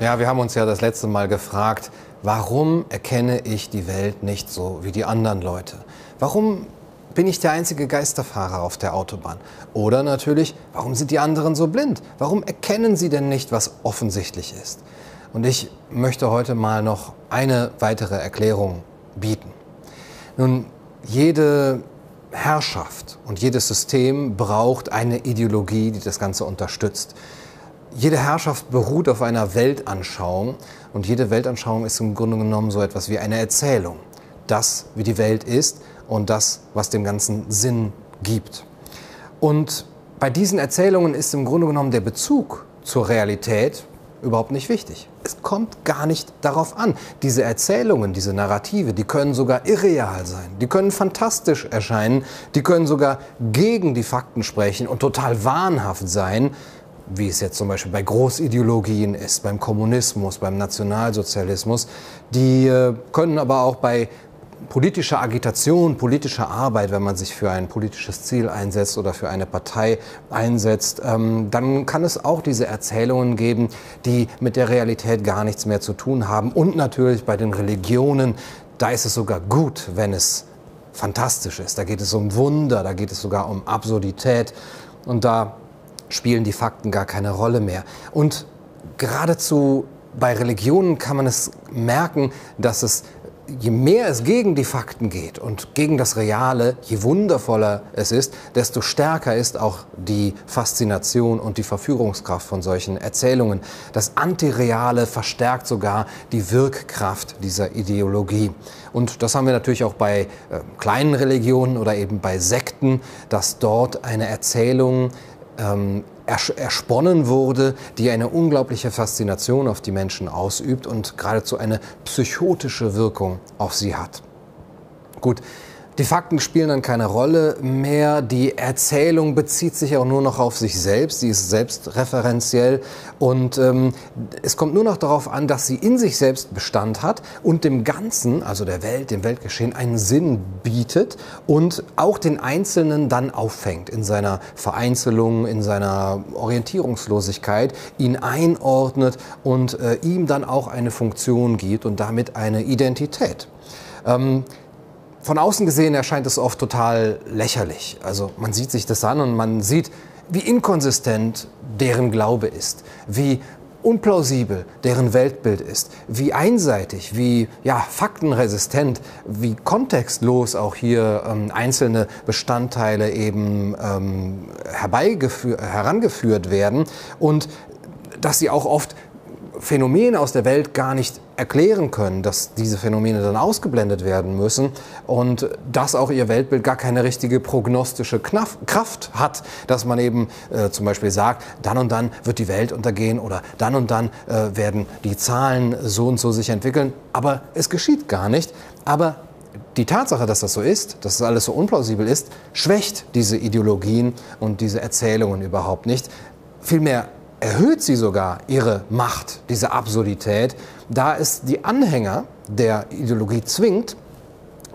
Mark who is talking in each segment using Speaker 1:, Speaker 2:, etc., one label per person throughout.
Speaker 1: Ja, wir haben uns ja das letzte Mal gefragt, warum erkenne ich die Welt nicht so wie die anderen Leute? Warum bin ich der einzige Geisterfahrer auf der Autobahn? Oder natürlich, warum sind die anderen so blind? Warum erkennen sie denn nicht, was offensichtlich ist? Und ich möchte heute mal noch eine weitere Erklärung bieten. Nun, jede Herrschaft und jedes System braucht eine Ideologie, die das Ganze unterstützt. Jede Herrschaft beruht auf einer Weltanschauung und jede Weltanschauung ist im Grunde genommen so etwas wie eine Erzählung. Das, wie die Welt ist und das, was dem Ganzen Sinn gibt. Und bei diesen Erzählungen ist im Grunde genommen der Bezug zur Realität überhaupt nicht wichtig. Es kommt gar nicht darauf an. Diese Erzählungen, diese Narrative, die können sogar irreal sein, die können fantastisch erscheinen, die können sogar gegen die Fakten sprechen und total wahnhaft sein, wie es jetzt zum Beispiel bei Großideologien ist, beim Kommunismus, beim Nationalsozialismus. Die äh, können aber auch bei politischer Agitation, politischer Arbeit, wenn man sich für ein politisches Ziel einsetzt oder für eine Partei einsetzt, ähm, dann kann es auch diese Erzählungen geben, die mit der Realität gar nichts mehr zu tun haben. Und natürlich bei den Religionen, da ist es sogar gut, wenn es fantastisch ist. Da geht es um Wunder, da geht es sogar um Absurdität. Und da spielen die Fakten gar keine Rolle mehr. Und geradezu bei Religionen kann man es merken, dass es je mehr es gegen die Fakten geht und gegen das Reale, je wundervoller es ist, desto stärker ist auch die Faszination und die Verführungskraft von solchen Erzählungen. Das Antireale verstärkt sogar die Wirkkraft dieser Ideologie. Und das haben wir natürlich auch bei äh, kleinen Religionen oder eben bei Sekten, dass dort eine Erzählung ähm, ersponnen wurde, die eine unglaubliche Faszination auf die Menschen ausübt und geradezu eine psychotische Wirkung auf sie hat. Gut, die Fakten spielen dann keine Rolle mehr. Die Erzählung bezieht sich auch nur noch auf sich selbst. Sie ist selbstreferenziell. Und ähm, es kommt nur noch darauf an, dass sie in sich selbst Bestand hat und dem Ganzen, also der Welt, dem Weltgeschehen, einen Sinn bietet und auch den Einzelnen dann auffängt in seiner Vereinzelung, in seiner Orientierungslosigkeit, ihn einordnet und äh, ihm dann auch eine Funktion gibt und damit eine Identität. Ähm, von außen gesehen erscheint es oft total lächerlich. Also man sieht sich das an und man sieht, wie inkonsistent deren Glaube ist, wie unplausibel deren Weltbild ist, wie einseitig, wie ja, faktenresistent, wie kontextlos auch hier ähm, einzelne Bestandteile eben ähm, herangeführt werden und dass sie auch oft Phänomene aus der Welt gar nicht erklären können, dass diese Phänomene dann ausgeblendet werden müssen und dass auch ihr Weltbild gar keine richtige prognostische Kraft hat, dass man eben äh, zum Beispiel sagt, dann und dann wird die Welt untergehen oder dann und dann äh, werden die Zahlen so und so sich entwickeln, aber es geschieht gar nicht. Aber die Tatsache, dass das so ist, dass das alles so unplausibel ist, schwächt diese Ideologien und diese Erzählungen überhaupt nicht. Vielmehr erhöht sie sogar ihre Macht, diese Absurdität, da es die Anhänger der Ideologie zwingt,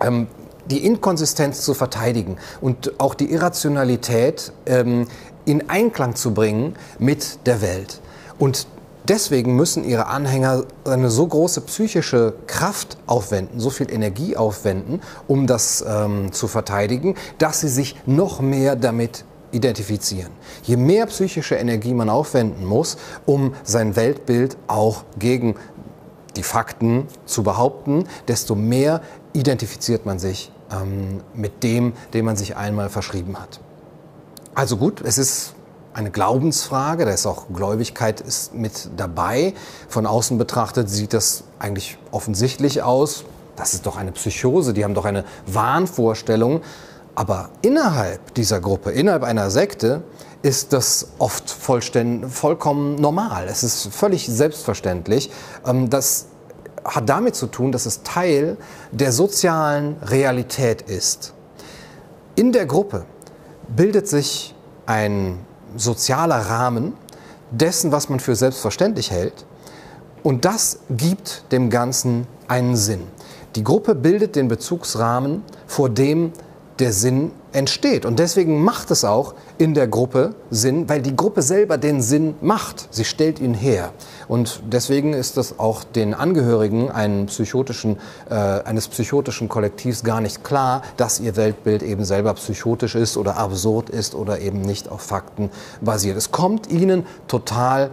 Speaker 1: ähm, die Inkonsistenz zu verteidigen und auch die Irrationalität ähm, in Einklang zu bringen mit der Welt. Und deswegen müssen ihre Anhänger eine so große psychische Kraft aufwenden, so viel Energie aufwenden, um das ähm, zu verteidigen, dass sie sich noch mehr damit identifizieren. Je mehr psychische Energie man aufwenden muss, um sein Weltbild auch gegen die Fakten zu behaupten, desto mehr identifiziert man sich ähm, mit dem, dem man sich einmal verschrieben hat. Also gut, es ist eine Glaubensfrage, da ist auch Gläubigkeit ist mit dabei. Von außen betrachtet sieht das eigentlich offensichtlich aus. Das ist doch eine Psychose, die haben doch eine Wahnvorstellung. Aber innerhalb dieser Gruppe, innerhalb einer Sekte, ist das oft vollkommen normal. Es ist völlig selbstverständlich. Ähm, das hat damit zu tun, dass es Teil der sozialen Realität ist. In der Gruppe bildet sich ein sozialer Rahmen dessen, was man für selbstverständlich hält. Und das gibt dem Ganzen einen Sinn. Die Gruppe bildet den Bezugsrahmen, vor dem der Sinn entsteht. Und deswegen macht es auch in der Gruppe Sinn, weil die Gruppe selber den Sinn macht. Sie stellt ihn her. Und deswegen ist es auch den Angehörigen psychotischen, äh, eines psychotischen Kollektivs gar nicht klar, dass ihr Weltbild eben selber psychotisch ist oder absurd ist oder eben nicht auf Fakten basiert. Es kommt ihnen total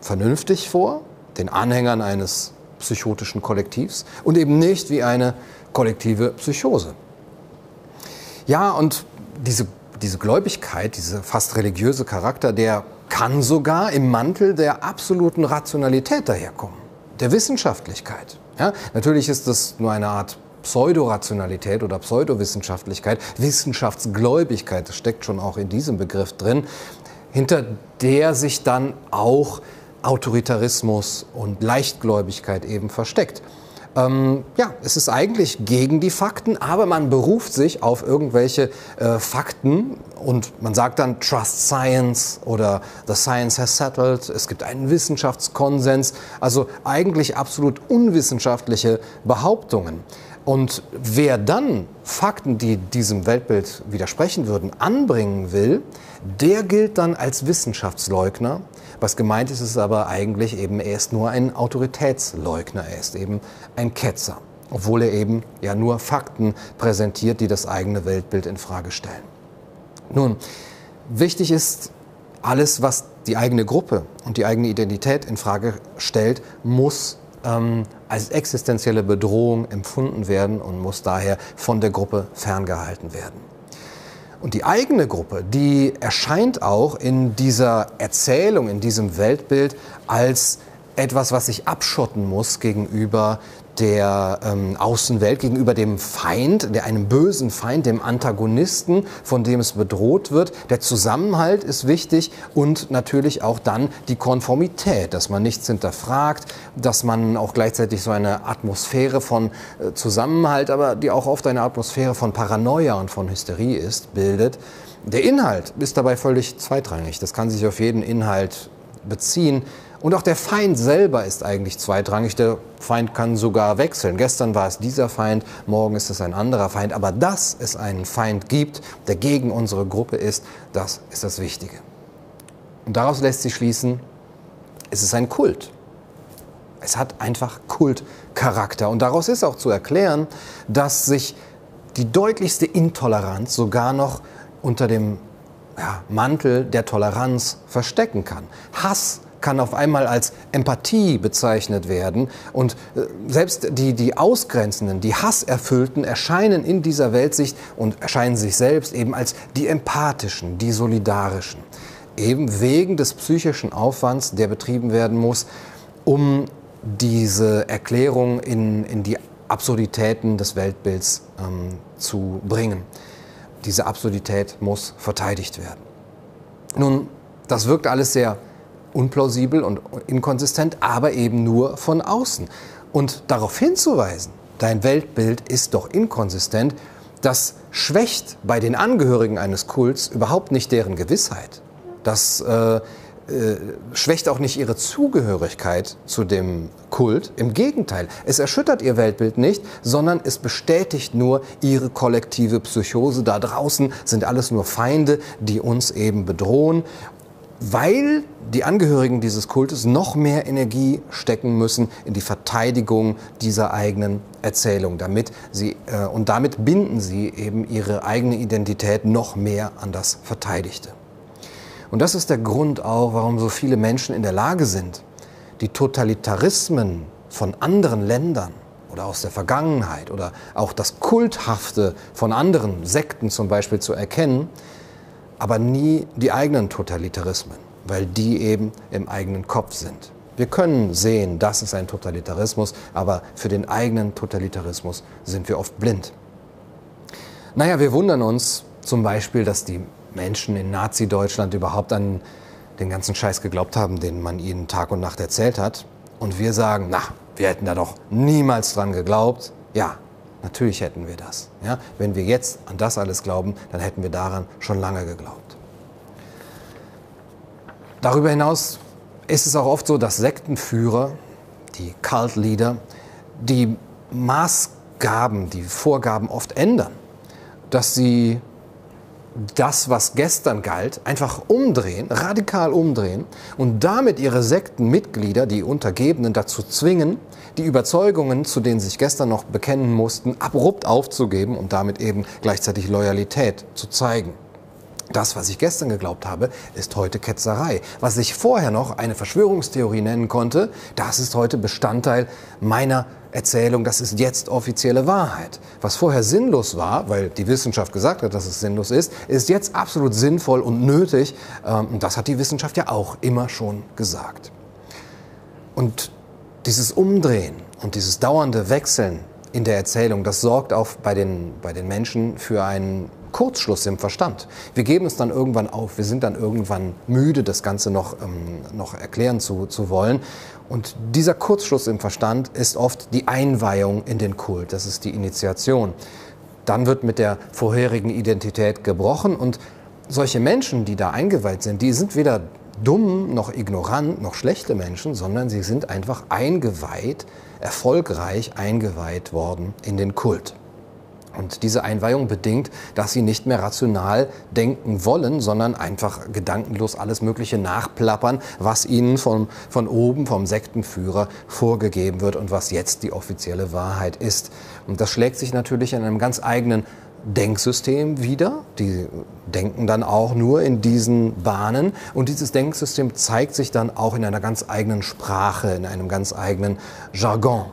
Speaker 1: vernünftig vor, den Anhängern eines psychotischen Kollektivs und eben nicht wie eine kollektive Psychose. Ja, und diese, diese Gläubigkeit, dieser fast religiöse Charakter, der kann sogar im Mantel der absoluten Rationalität daherkommen, der Wissenschaftlichkeit. Ja, natürlich ist das nur eine Art Pseudorationalität oder Pseudowissenschaftlichkeit, Wissenschaftsgläubigkeit, das steckt schon auch in diesem Begriff drin, hinter der sich dann auch Autoritarismus und Leichtgläubigkeit eben versteckt. Ähm, ja, es ist eigentlich gegen die Fakten, aber man beruft sich auf irgendwelche äh, Fakten und man sagt dann Trust Science oder The Science has settled. Es gibt einen Wissenschaftskonsens, also eigentlich absolut unwissenschaftliche Behauptungen. Und wer dann Fakten, die diesem Weltbild widersprechen würden, anbringen will, der gilt dann als Wissenschaftsleugner was gemeint ist, ist aber eigentlich eben, er ist nur ein Autoritätsleugner, er ist eben ein Ketzer, obwohl er eben ja nur Fakten präsentiert, die das eigene Weltbild in Frage stellen. Nun, wichtig ist, alles, was die eigene Gruppe und die eigene Identität in Frage stellt, muss ähm, als existenzielle Bedrohung empfunden werden und muss daher von der Gruppe ferngehalten werden. Und die eigene Gruppe, die erscheint auch in dieser Erzählung, in diesem Weltbild als etwas, was sich abschotten muss gegenüber der ähm, Außenwelt gegenüber dem Feind, der einem bösen Feind, dem Antagonisten, von dem es bedroht wird. Der Zusammenhalt ist wichtig und natürlich auch dann die Konformität, dass man nichts hinterfragt, dass man auch gleichzeitig so eine Atmosphäre von äh, Zusammenhalt, aber die auch oft eine Atmosphäre von Paranoia und von Hysterie ist, bildet. Der Inhalt ist dabei völlig zweitrangig. Das kann sich auf jeden Inhalt beziehen. Und auch der Feind selber ist eigentlich zweitrangig. Der Feind kann sogar wechseln. Gestern war es dieser Feind, morgen ist es ein anderer Feind. Aber dass es einen Feind gibt, der gegen unsere Gruppe ist, das ist das Wichtige. Und daraus lässt sich schließen, es ist ein Kult. Es hat einfach Kultcharakter. Und daraus ist auch zu erklären, dass sich die deutlichste Intoleranz sogar noch unter dem ja, Mantel der Toleranz verstecken kann. Hass kann auf einmal als Empathie bezeichnet werden. Und äh, selbst die, die Ausgrenzenden, die Hasserfüllten erscheinen in dieser Weltsicht und erscheinen sich selbst eben als die Empathischen, die Solidarischen. Eben wegen des psychischen Aufwands, der betrieben werden muss, um diese Erklärung in, in die Absurditäten des Weltbilds ähm, zu bringen. Diese Absurdität muss verteidigt werden. Nun, das wirkt alles sehr unplausibel und inkonsistent, aber eben nur von außen. Und darauf hinzuweisen, dein Weltbild ist doch inkonsistent, das schwächt bei den Angehörigen eines Kults überhaupt nicht deren Gewissheit. Das äh, äh, schwächt auch nicht ihre Zugehörigkeit zu dem Kult. Im Gegenteil, es erschüttert ihr Weltbild nicht, sondern es bestätigt nur ihre kollektive Psychose. Da draußen sind alles nur Feinde, die uns eben bedrohen weil die Angehörigen dieses Kultes noch mehr Energie stecken müssen in die Verteidigung dieser eigenen Erzählung, damit sie äh, und damit binden sie eben ihre eigene Identität noch mehr an das Verteidigte. Und das ist der Grund auch, warum so viele Menschen in der Lage sind, die Totalitarismen von anderen Ländern oder aus der Vergangenheit oder auch das Kulthafte von anderen Sekten zum Beispiel zu erkennen, aber nie die eigenen Totalitarismen, weil die eben im eigenen Kopf sind. Wir können sehen, das ist ein Totalitarismus, aber für den eigenen Totalitarismus sind wir oft blind. Naja, wir wundern uns zum Beispiel, dass die Menschen in Nazi-Deutschland überhaupt an den ganzen Scheiß geglaubt haben, den man ihnen Tag und Nacht erzählt hat. Und wir sagen, na, wir hätten da doch niemals dran geglaubt. Ja, Natürlich hätten wir das. Ja? Wenn wir jetzt an das alles glauben, dann hätten wir daran schon lange geglaubt. Darüber hinaus ist es auch oft so, dass Sektenführer, die Cult-Leader, die Maßgaben, die Vorgaben oft ändern. Dass sie das, was gestern galt, einfach umdrehen, radikal umdrehen und damit ihre Sektenmitglieder, die Untergebenen, dazu zwingen, die Überzeugungen, zu denen sie sich gestern noch bekennen mussten, abrupt aufzugeben und damit eben gleichzeitig Loyalität zu zeigen. Das, was ich gestern geglaubt habe, ist heute Ketzerei. Was ich vorher noch eine Verschwörungstheorie nennen konnte, das ist heute Bestandteil meiner Erzählung, das ist jetzt offizielle Wahrheit. Was vorher sinnlos war, weil die Wissenschaft gesagt hat, dass es sinnlos ist, ist jetzt absolut sinnvoll und nötig. Ähm, und das hat die Wissenschaft ja auch immer schon gesagt. Und dieses Umdrehen und dieses dauernde Wechseln in der Erzählung, das sorgt auch bei den, bei den Menschen für einen Kurzschluss im Verstand. Wir geben es dann irgendwann auf, wir sind dann irgendwann müde, das Ganze noch, ähm, noch erklären zu, zu wollen. Und dieser Kurzschluss im Verstand ist oft die Einweihung in den Kult, das ist die Initiation. Dann wird mit der vorherigen Identität gebrochen und solche Menschen, die da eingeweiht sind, die sind weder dumm noch ignorant noch schlechte Menschen, sondern sie sind einfach eingeweiht, erfolgreich eingeweiht worden in den Kult. Und diese Einweihung bedingt, dass sie nicht mehr rational denken wollen, sondern einfach gedankenlos alles Mögliche nachplappern, was ihnen von, von oben, vom Sektenführer vorgegeben wird und was jetzt die offizielle Wahrheit ist. Und das schlägt sich natürlich in einem ganz eigenen Denksystem wieder. Die denken dann auch nur in diesen Bahnen. Und dieses Denksystem zeigt sich dann auch in einer ganz eigenen Sprache, in einem ganz eigenen Jargon.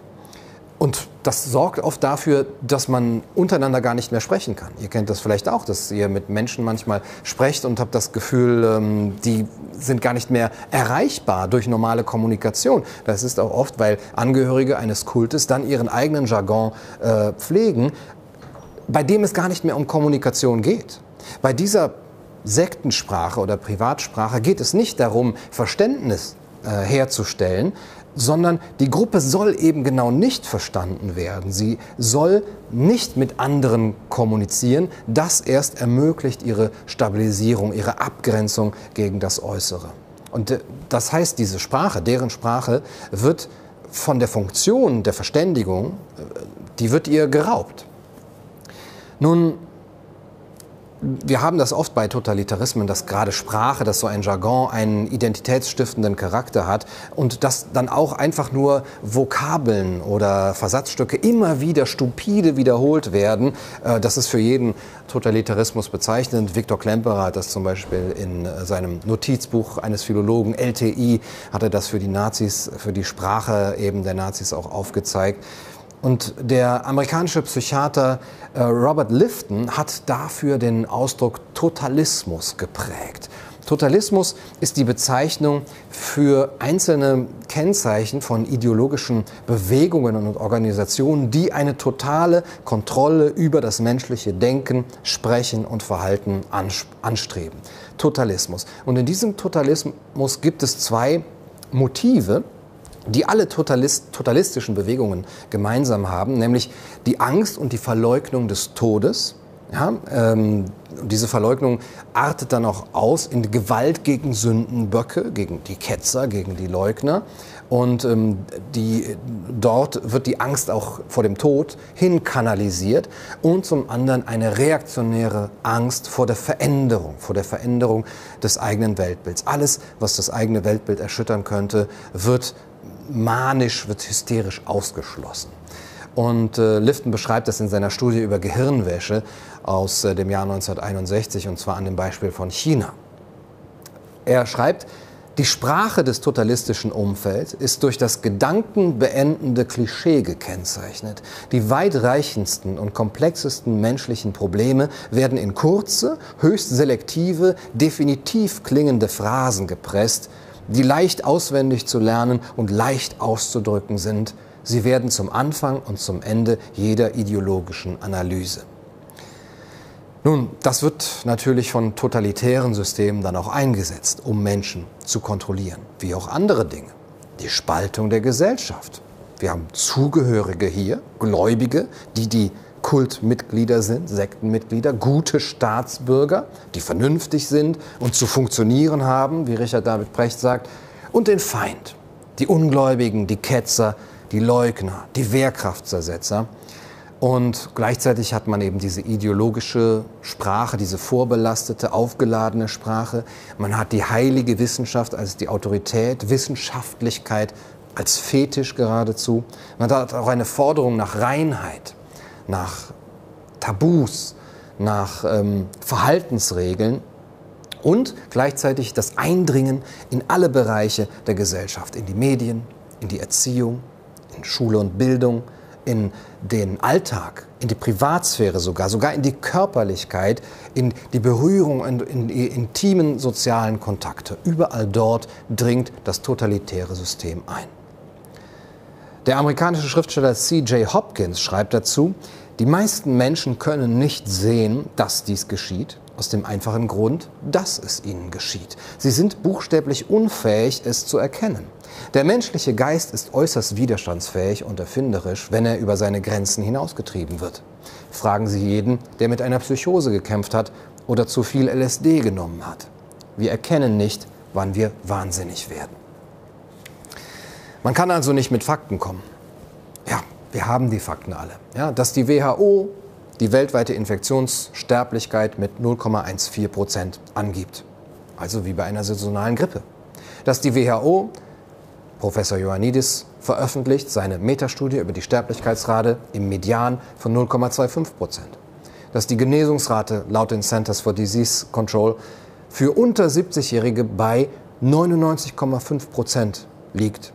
Speaker 1: Und das sorgt oft dafür, dass man untereinander gar nicht mehr sprechen kann. Ihr kennt das vielleicht auch, dass ihr mit Menschen manchmal sprecht und habt das Gefühl, ähm, die sind gar nicht mehr erreichbar durch normale Kommunikation. Das ist auch oft, weil Angehörige eines Kultes dann ihren eigenen Jargon äh, pflegen, bei dem es gar nicht mehr um Kommunikation geht. Bei dieser Sektensprache oder Privatsprache geht es nicht darum, Verständnis äh, herzustellen, sondern die Gruppe soll eben genau nicht verstanden werden. Sie soll nicht mit anderen kommunizieren. Das erst ermöglicht ihre Stabilisierung, ihre Abgrenzung gegen das Äußere. Und äh, das heißt, diese Sprache, deren Sprache, wird von der Funktion der Verständigung, äh, die wird ihr geraubt. Nun wir haben das oft bei Totalitarismen, dass gerade Sprache, dass so ein Jargon einen identitätsstiftenden Charakter hat und dass dann auch einfach nur Vokabeln oder Versatzstücke immer wieder stupide wiederholt werden. Äh, das ist für jeden Totalitarismus bezeichnend. Viktor Klemperer hat das zum Beispiel in äh, seinem Notizbuch eines Philologen LTI, hat er das für die Nazis, für die Sprache eben der Nazis auch aufgezeigt. Und der amerikanische Psychiater äh, Robert Lifton hat dafür den Ausdruck Totalismus geprägt. Totalismus ist die Bezeichnung für einzelne Kennzeichen von ideologischen Bewegungen und Organisationen, die eine totale Kontrolle über das menschliche Denken, Sprechen und Verhalten anstreben. Totalismus. Und in diesem Totalismus gibt es zwei Motive, die alle Totalist, totalistischen Bewegungen gemeinsam haben, nämlich die Angst und die Verleugnung des Todes. Ja, ähm, diese Verleugnung artet dann auch aus in Gewalt gegen Sündenböcke, gegen die Ketzer, gegen die Leugner. Und ähm, die, dort wird die Angst auch vor dem Tod hinkanalisiert und zum anderen eine reaktionäre Angst vor der Veränderung, vor der Veränderung des eigenen Weltbilds. Alles, was das eigene Weltbild erschüttern könnte, wird manisch, wird hysterisch ausgeschlossen. Und äh, Lifton beschreibt das in seiner Studie über Gehirnwäsche aus äh, dem Jahr 1961 und zwar an dem Beispiel von China. Er schreibt, die Sprache des totalistischen Umfelds ist durch das gedankenbeendende Klischee gekennzeichnet. Die weitreichendsten und komplexesten menschlichen Probleme werden in kurze, höchst selektive, definitiv klingende Phrasen gepresst, die leicht auswendig zu lernen und leicht auszudrücken sind. Sie werden zum Anfang und zum Ende jeder ideologischen Analyse. Nun, das wird natürlich von totalitären Systemen dann auch eingesetzt, um Menschen zu kontrollieren, wie auch andere Dinge. Die Spaltung der Gesellschaft. Wir haben Zugehörige hier, Gläubige, die die Kultmitglieder sind, Sektenmitglieder, gute Staatsbürger, die vernünftig sind und zu funktionieren haben, wie Richard David Brecht sagt, und den Feind, die Ungläubigen, die Ketzer, die Leugner, die Wehrkraftzersetzer. Und gleichzeitig hat man eben diese ideologische Sprache, diese vorbelastete, aufgeladene Sprache. Man hat die heilige Wissenschaft als die Autorität, Wissenschaftlichkeit als Fetisch geradezu. Man hat auch eine Forderung nach Reinheit, nach Tabus, nach ähm, Verhaltensregeln und gleichzeitig das Eindringen in alle Bereiche der Gesellschaft, in die Medien, in die Erziehung, in Schule und Bildung, in den Alltag, in die Privatsphäre sogar, sogar in die Körperlichkeit, in die Berührung, in, in die intimen sozialen Kontakte. Überall dort dringt das totalitäre System ein. Der amerikanische Schriftsteller C.J. Hopkins schreibt dazu, die meisten Menschen können nicht sehen, dass dies geschieht, aus dem einfachen Grund, dass es ihnen geschieht. Sie sind buchstäblich unfähig, es zu erkennen. Der menschliche Geist ist äußerst widerstandsfähig und erfinderisch, wenn er über seine Grenzen hinausgetrieben wird. Fragen Sie jeden, der mit einer Psychose gekämpft hat oder zu viel LSD genommen hat. Wir erkennen nicht, wann wir wahnsinnig werden. Man kann also nicht mit Fakten kommen. Ja, wir haben die Fakten alle. Ja, dass die WHO die weltweite Infektionssterblichkeit mit 0,14 Prozent angibt. Also wie bei einer saisonalen Grippe. Dass die WHO Professor Ioannidis veröffentlicht seine Metastudie über die Sterblichkeitsrate im Median von 0,25 Prozent. Dass die Genesungsrate laut den Centers for Disease Control für unter 70-Jährige bei 99,5 Prozent liegt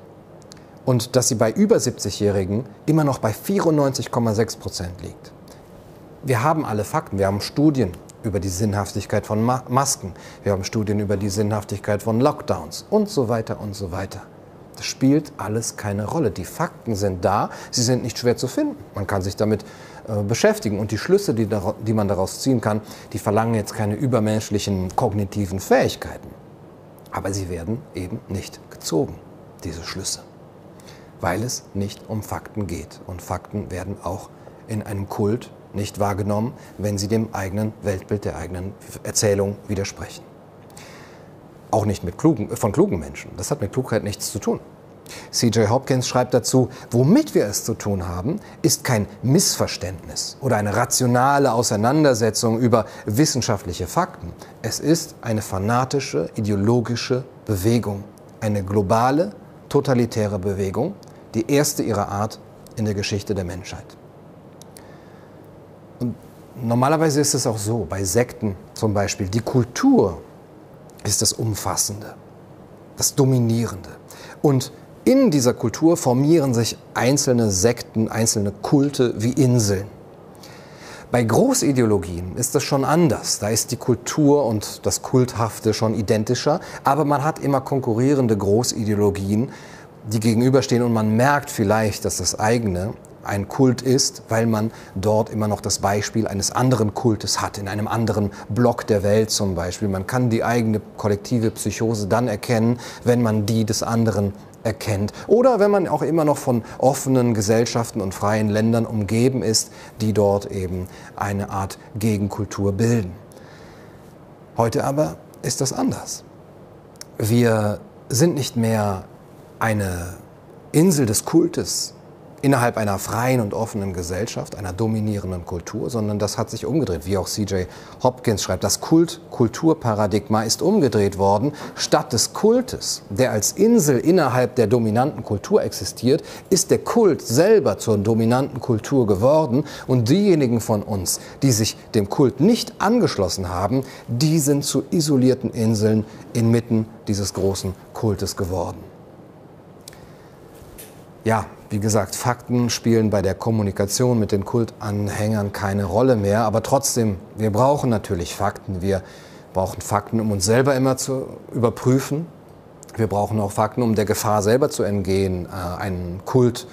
Speaker 1: und dass sie bei über 70-Jährigen immer noch bei 94,6 Prozent liegt. Wir haben alle Fakten, wir haben Studien über die Sinnhaftigkeit von Masken, wir haben Studien über die Sinnhaftigkeit von Lockdowns und so weiter und so weiter. Das spielt alles keine Rolle. Die Fakten sind da, sie sind nicht schwer zu finden. Man kann sich damit äh, beschäftigen. Und die Schlüsse, die, die man daraus ziehen kann, die verlangen jetzt keine übermenschlichen kognitiven Fähigkeiten. Aber sie werden eben nicht gezogen, diese Schlüsse. Weil es nicht um Fakten geht. Und Fakten werden auch in einem Kult nicht wahrgenommen, wenn sie dem eigenen Weltbild, der eigenen Erzählung widersprechen. Auch nicht mit klugen, von klugen Menschen. Das hat mit Klugheit nichts zu tun. CJ Hopkins schreibt dazu, womit wir es zu tun haben, ist kein Missverständnis oder eine rationale Auseinandersetzung über wissenschaftliche Fakten. Es ist eine fanatische, ideologische Bewegung, eine globale, totalitäre Bewegung, die erste ihrer Art in der Geschichte der Menschheit. Und normalerweise ist es auch so, bei Sekten zum Beispiel, die Kultur ist das Umfassende, das Dominierende. Und in dieser Kultur formieren sich einzelne Sekten, einzelne Kulte wie Inseln. Bei Großideologien ist das schon anders. Da ist die Kultur und das Kulthafte schon identischer, aber man hat immer konkurrierende Großideologien, die gegenüberstehen und man merkt vielleicht, dass das eigene ein Kult ist, weil man dort immer noch das Beispiel eines anderen Kultes hat, in einem anderen Block der Welt zum Beispiel. Man kann die eigene kollektive Psychose dann erkennen, wenn man die des anderen erkennt. Oder wenn man auch immer noch von offenen Gesellschaften und freien Ländern umgeben ist, die dort eben eine Art Gegenkultur bilden. Heute aber ist das anders. Wir sind nicht mehr eine Insel des Kultes, innerhalb einer freien und offenen Gesellschaft, einer dominierenden Kultur, sondern das hat sich umgedreht, wie auch CJ Hopkins schreibt. Das Kult-Kulturparadigma ist umgedreht worden. Statt des Kultes, der als Insel innerhalb der dominanten Kultur existiert, ist der Kult selber zur dominanten Kultur geworden. Und diejenigen von uns, die sich dem Kult nicht angeschlossen haben, die sind zu isolierten Inseln inmitten dieses großen Kultes geworden. Ja, wie gesagt, Fakten spielen bei der Kommunikation mit den Kultanhängern keine Rolle mehr, aber trotzdem, wir brauchen natürlich Fakten. Wir brauchen Fakten, um uns selber immer zu überprüfen. Wir brauchen auch Fakten, um der Gefahr selber zu entgehen, äh, einen Kult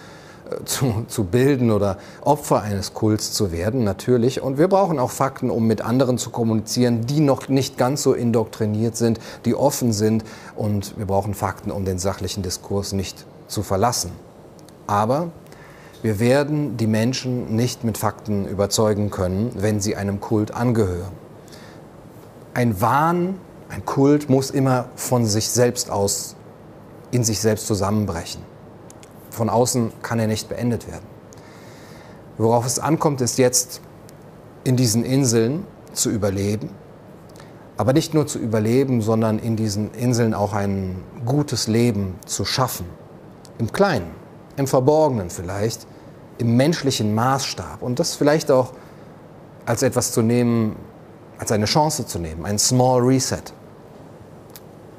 Speaker 1: äh, zu, zu bilden oder Opfer eines Kults zu werden, natürlich. Und wir brauchen auch Fakten, um mit anderen zu kommunizieren, die noch nicht ganz so indoktriniert sind, die offen sind. Und wir brauchen Fakten, um den sachlichen Diskurs nicht zu verlassen. Aber wir werden die Menschen nicht mit Fakten überzeugen können, wenn sie einem Kult angehören. Ein Wahn, ein Kult muss immer von sich selbst aus, in sich selbst zusammenbrechen. Von außen kann er nicht beendet werden. Worauf es ankommt, ist jetzt in diesen Inseln zu überleben. Aber nicht nur zu überleben, sondern in diesen Inseln auch ein gutes Leben zu schaffen. Im Kleinen, im Verborgenen vielleicht, im menschlichen Maßstab. Und das vielleicht auch als etwas zu nehmen, als eine Chance zu nehmen, ein Small Reset.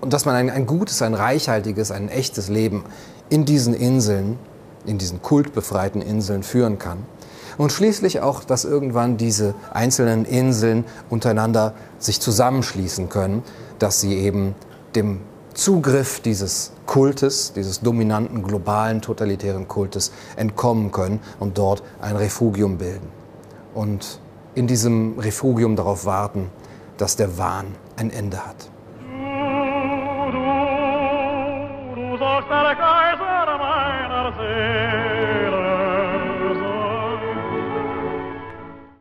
Speaker 1: Und dass man ein, ein gutes, ein reichhaltiges, ein echtes Leben in diesen Inseln, in diesen kultbefreiten Inseln führen kann. Und schließlich auch, dass irgendwann diese einzelnen Inseln untereinander sich zusammenschließen können, dass sie eben dem Zugriff dieses Kultes, dieses dominanten globalen totalitären Kultes entkommen können und dort ein Refugium bilden. Und in diesem Refugium darauf warten, dass der Wahn ein Ende hat.